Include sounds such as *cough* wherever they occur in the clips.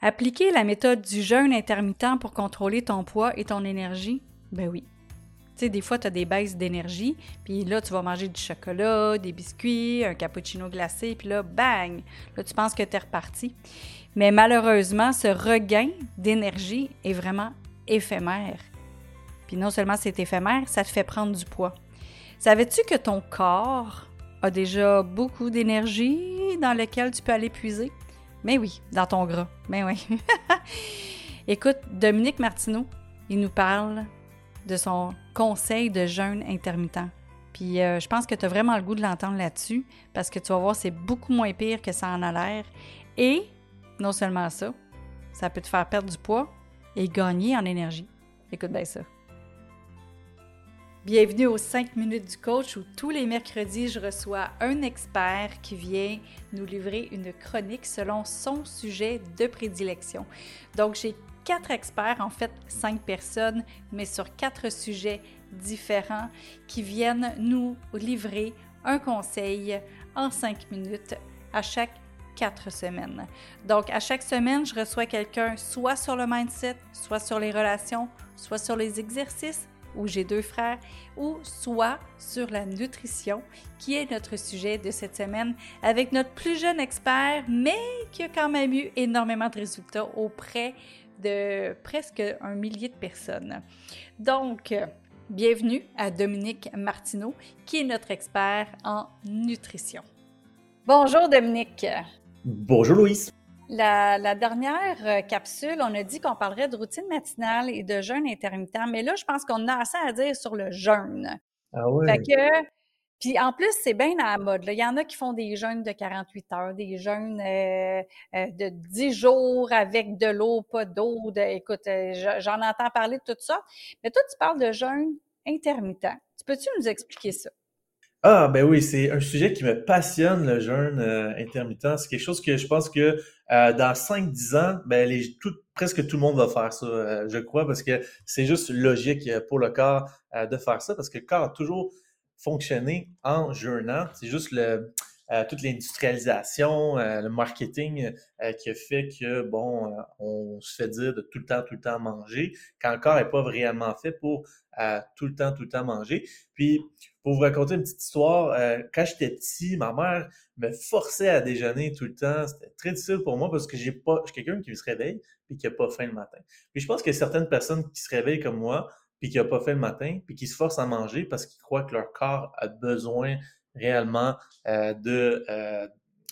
Appliquer la méthode du jeûne intermittent pour contrôler ton poids et ton énergie? Ben oui. Tu sais, des fois, tu as des baisses d'énergie, puis là, tu vas manger du chocolat, des biscuits, un cappuccino glacé, puis là, bang! Là, tu penses que tu es reparti. Mais malheureusement, ce regain d'énergie est vraiment éphémère. Puis non seulement c'est éphémère, ça te fait prendre du poids. Savais-tu que ton corps a déjà beaucoup d'énergie dans laquelle tu peux aller puiser? Mais oui, dans ton gras. Mais oui. *laughs* Écoute, Dominique Martineau, il nous parle de son conseil de jeûne intermittent. Puis euh, je pense que tu as vraiment le goût de l'entendre là-dessus parce que tu vas voir, c'est beaucoup moins pire que ça en a l'air. Et non seulement ça, ça peut te faire perdre du poids et gagner en énergie. Écoute bien ça. Bienvenue aux 5 minutes du coach où tous les mercredis, je reçois un expert qui vient nous livrer une chronique selon son sujet de prédilection. Donc, j'ai quatre experts, en fait cinq personnes, mais sur quatre sujets différents qui viennent nous livrer un conseil en cinq minutes à chaque quatre semaines. Donc, à chaque semaine, je reçois quelqu'un soit sur le mindset, soit sur les relations, soit sur les exercices, où j'ai deux frères, ou soit sur la nutrition, qui est notre sujet de cette semaine, avec notre plus jeune expert, mais qui a quand même eu énormément de résultats auprès de presque un millier de personnes. Donc, bienvenue à Dominique Martineau, qui est notre expert en nutrition. Bonjour Dominique. Bonjour Louise. La, dernière euh, capsule, on a dit qu'on parlerait de routine matinale et de jeûne intermittent, mais là, je pense qu'on a assez à dire sur le jeûne. Ah. Fait que, puis en plus, c'est bien à la mode. Il y en a qui font des jeûnes de 48 heures, des jeûnes euh, euh, de 10 jours avec de l'eau, pas d'eau. écoute, j'en entends parler de tout ça. Mais toi, tu parles de jeûne intermittent. Tu peux-tu nous expliquer ça? Ah, ben oui, c'est un sujet qui me passionne, le jeûne euh, intermittent. C'est quelque chose que je pense que euh, dans 5-10 ans, ben, les, tout, presque tout le monde va faire ça, euh, je crois, parce que c'est juste logique pour le corps de faire ça, parce que le corps a toujours fonctionné en jeûnant. C'est juste le, toute l'industrialisation, le marketing qui a fait que, bon, on se fait dire de tout le temps, tout le temps manger, quand le corps n'est pas réellement fait pour tout le temps, tout le temps manger. Puis, pour vous raconter une petite histoire, euh, quand j'étais petit, ma mère me forçait à déjeuner tout le temps. C'était très difficile pour moi parce que j'ai pas, je suis quelqu'un qui se réveille et qui n'a pas faim le matin. Puis je pense a certaines personnes qui se réveillent comme moi puis qui n'ont pas faim le matin puis qui se forcent à manger parce qu'ils croient que leur corps a besoin réellement euh, de, euh,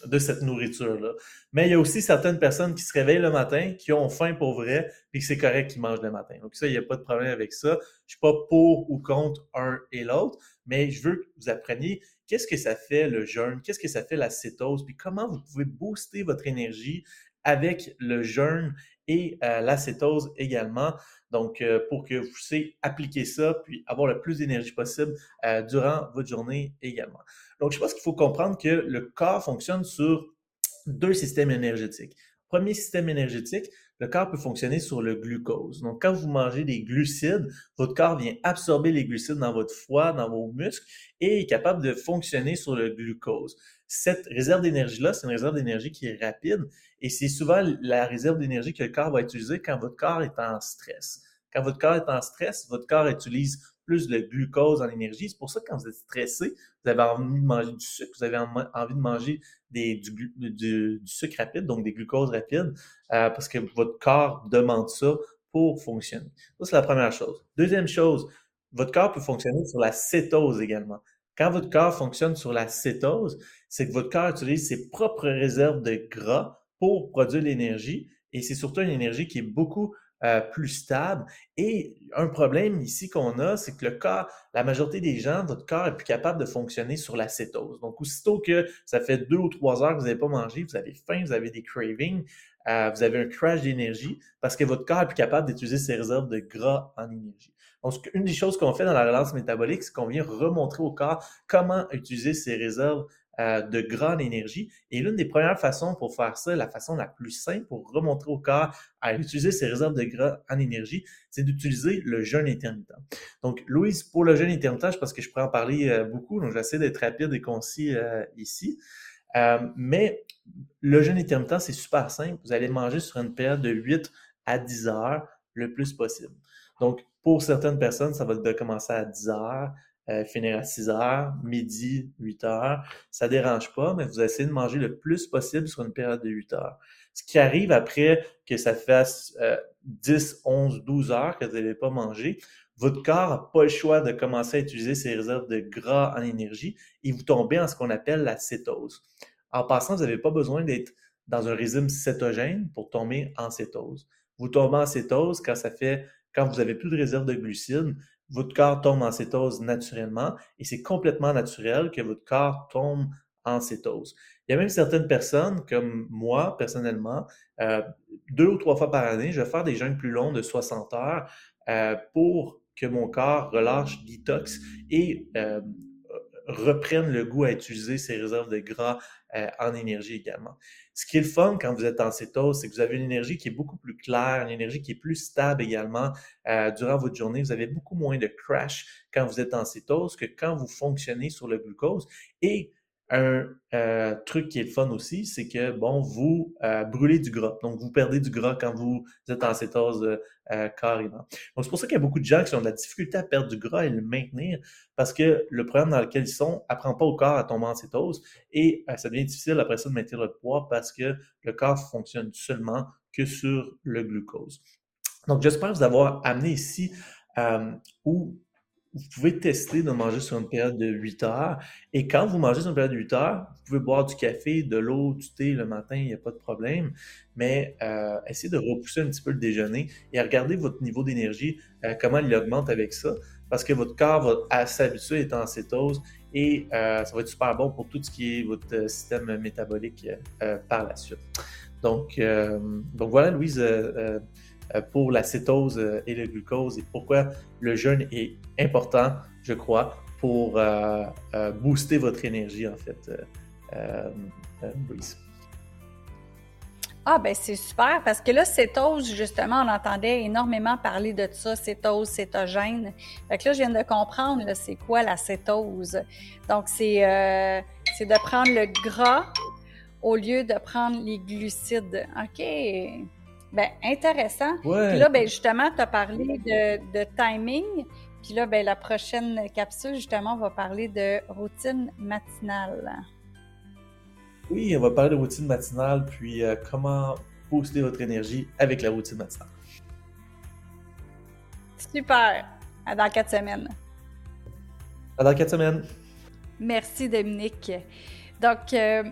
de cette nourriture-là. Mais il y a aussi certaines personnes qui se réveillent le matin, qui ont faim pour vrai, puis c'est correct qu'ils mangent le matin. Donc ça, il n'y a pas de problème avec ça. Je suis pas pour ou contre un et l'autre, mais je veux que vous appreniez qu'est-ce que ça fait le jeûne, qu'est-ce que ça fait la cétose, puis comment vous pouvez booster votre énergie avec le jeûne et euh, la cétose également. Donc, euh, pour que vous puissiez appliquer ça, puis avoir le plus d'énergie possible euh, durant votre journée également. Donc, je pense qu'il faut comprendre que le corps fonctionne sur deux systèmes énergétiques. Premier système énergétique, le corps peut fonctionner sur le glucose. Donc, quand vous mangez des glucides, votre corps vient absorber les glucides dans votre foie, dans vos muscles et est capable de fonctionner sur le glucose. Cette réserve d'énergie-là, c'est une réserve d'énergie qui est rapide et c'est souvent la réserve d'énergie que le corps va utiliser quand votre corps est en stress. Quand votre corps est en stress, votre corps utilise plus de glucose en énergie. C'est pour ça que quand vous êtes stressé, vous avez envie de manger du sucre, vous avez envie de manger des, du, sucre rapide, donc des glucoses rapides, euh, parce que votre corps demande ça pour fonctionner. Ça, c'est la première chose. Deuxième chose, votre corps peut fonctionner sur la cétose également. Quand votre corps fonctionne sur la cétose, c'est que votre corps utilise ses propres réserves de gras pour produire l'énergie et c'est surtout une énergie qui est beaucoup euh, plus stable. Et un problème ici qu'on a, c'est que le corps, la majorité des gens, votre corps est plus capable de fonctionner sur la cétose. Donc, aussitôt que ça fait deux ou trois heures que vous n'avez pas mangé, vous avez faim, vous avez des cravings, euh, vous avez un crash d'énergie parce que votre corps est plus capable d'utiliser ses réserves de gras en énergie. Donc, une des choses qu'on fait dans la relance métabolique, c'est qu'on vient remontrer au corps comment utiliser ses réserves euh, de grande énergie. Et l'une des premières façons pour faire ça, la façon la plus simple pour remontrer au corps à utiliser ses réserves de gras en énergie, c'est d'utiliser le jeûne intermittent. Donc, Louise, pour le jeûne intermittent, je pense que je pourrais en parler euh, beaucoup, donc j'essaie d'être rapide et concis euh, ici. mais le jeûne intermittent, c'est super simple. Vous allez manger sur une période de 8 à 10 heures le plus possible. Donc, pour certaines personnes, ça va commencer à 10 heures, euh, finir à 6 heures, midi, 8 heures. Ça dérange pas, mais vous essayez de manger le plus possible sur une période de 8 heures. Ce qui arrive après que ça fasse 10, 11, 12 heures que vous n'avez pas mangé, votre corps n'a pas le choix de commencer à utiliser ses réserves de gras en énergie et vous tombez en ce qu'on appelle la cétose. En passant, vous n'avez pas besoin d'être dans un régime cétogène pour tomber en cétose. Vous tombez en cétose quand ça fait, quand vous n'avez plus de réserve de glucides, votre corps tombe en cétose naturellement et c'est complètement naturel que votre corps tombe en cétose. Il y a même certaines personnes, comme moi personnellement, euh, deux ou trois fois par année, je vais faire des jeûnes plus longs de 60 heures euh, pour que mon corps relâche, détox et euh, reprenne le goût à utiliser ses réserves de gras euh, en énergie également. Ce qui est le fun quand vous êtes en cétose, c'est que vous avez une énergie qui est beaucoup plus claire, une énergie qui est plus stable également euh, durant votre journée. Vous avez beaucoup moins de crash quand vous êtes en cétose que quand vous fonctionnez sur le glucose. Et un euh, truc qui est le fun aussi, c'est que, bon, vous euh, brûlez du gras. Donc, vous perdez du gras quand vous êtes en cétose euh, carrément. Donc, c'est pour ça qu'il y a beaucoup de gens qui ont de la difficulté à perdre du gras et le maintenir parce que le problème dans lequel ils sont apprend pas au corps à tomber en cétose et ça devient difficile après ça de maintenir le poids parce que le corps fonctionne seulement que sur le glucose. Donc, j'espère vous avoir amené ici où vous pouvez tester de manger sur une période de 8 heures. Et quand vous mangez sur une période de 8 heures, vous pouvez boire du café, de l'eau, du thé le matin, il n'y a pas de problème. Mais euh, essayez de repousser un petit peu le déjeuner et regardez votre niveau d'énergie, euh, comment il augmente avec ça. Parce que votre corps va s'habituer à être en cétose et euh, ça va être super bon pour tout ce qui est votre système métabolique par la suite. Donc, donc voilà, Louise euh, pour la cétose euh, et le glucose et pourquoi le jeûne est important, je crois, pour euh, booster votre énergie, en fait, Louise. Ah, ben c'est super parce que là, cétose, justement, on entendait énormément parler de ça, cétose, cétogène. Fait que là, je viens de comprendre, c'est quoi la cétose. Donc, c'est de prendre le gras au lieu de prendre les glucides. OK. Ben, intéressant. Puis là, ben, justement, tu as parlé de, timing. Puis là, ben, la prochaine capsule, justement, on va parler de routine matinale. Oui, on va parler de routine matinale, puis euh, comment booster votre énergie avec la routine matinale. Super. À dans quatre semaines. À dans quatre semaines. Merci, Dominique. Donc, euh,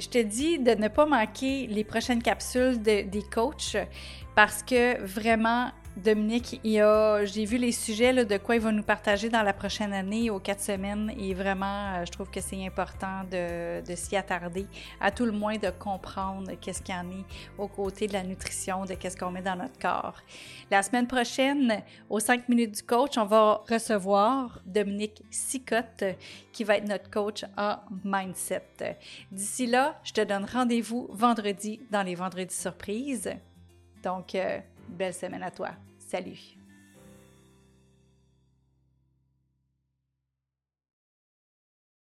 je te dis de ne pas manquer les prochaines capsules des coachs parce que vraiment, Dominique, j'ai vu les sujets de quoi il va nous partager dans la prochaine année, aux quatre semaines, et vraiment, euh, je trouve que c'est important de, s'y attarder, à tout le moins de comprendre qu'est-ce qu'il y en est aux côtés de la nutrition, de qu'est-ce qu'on met dans notre corps. La semaine prochaine, aux 5 minutes du coach, on va recevoir Dominique Sicotte, qui va être notre coach en mindset. D'ici là, je te donne rendez-vous vendredi dans les vendredis surprises. Donc, euh, Belle semaine à toi. Salut.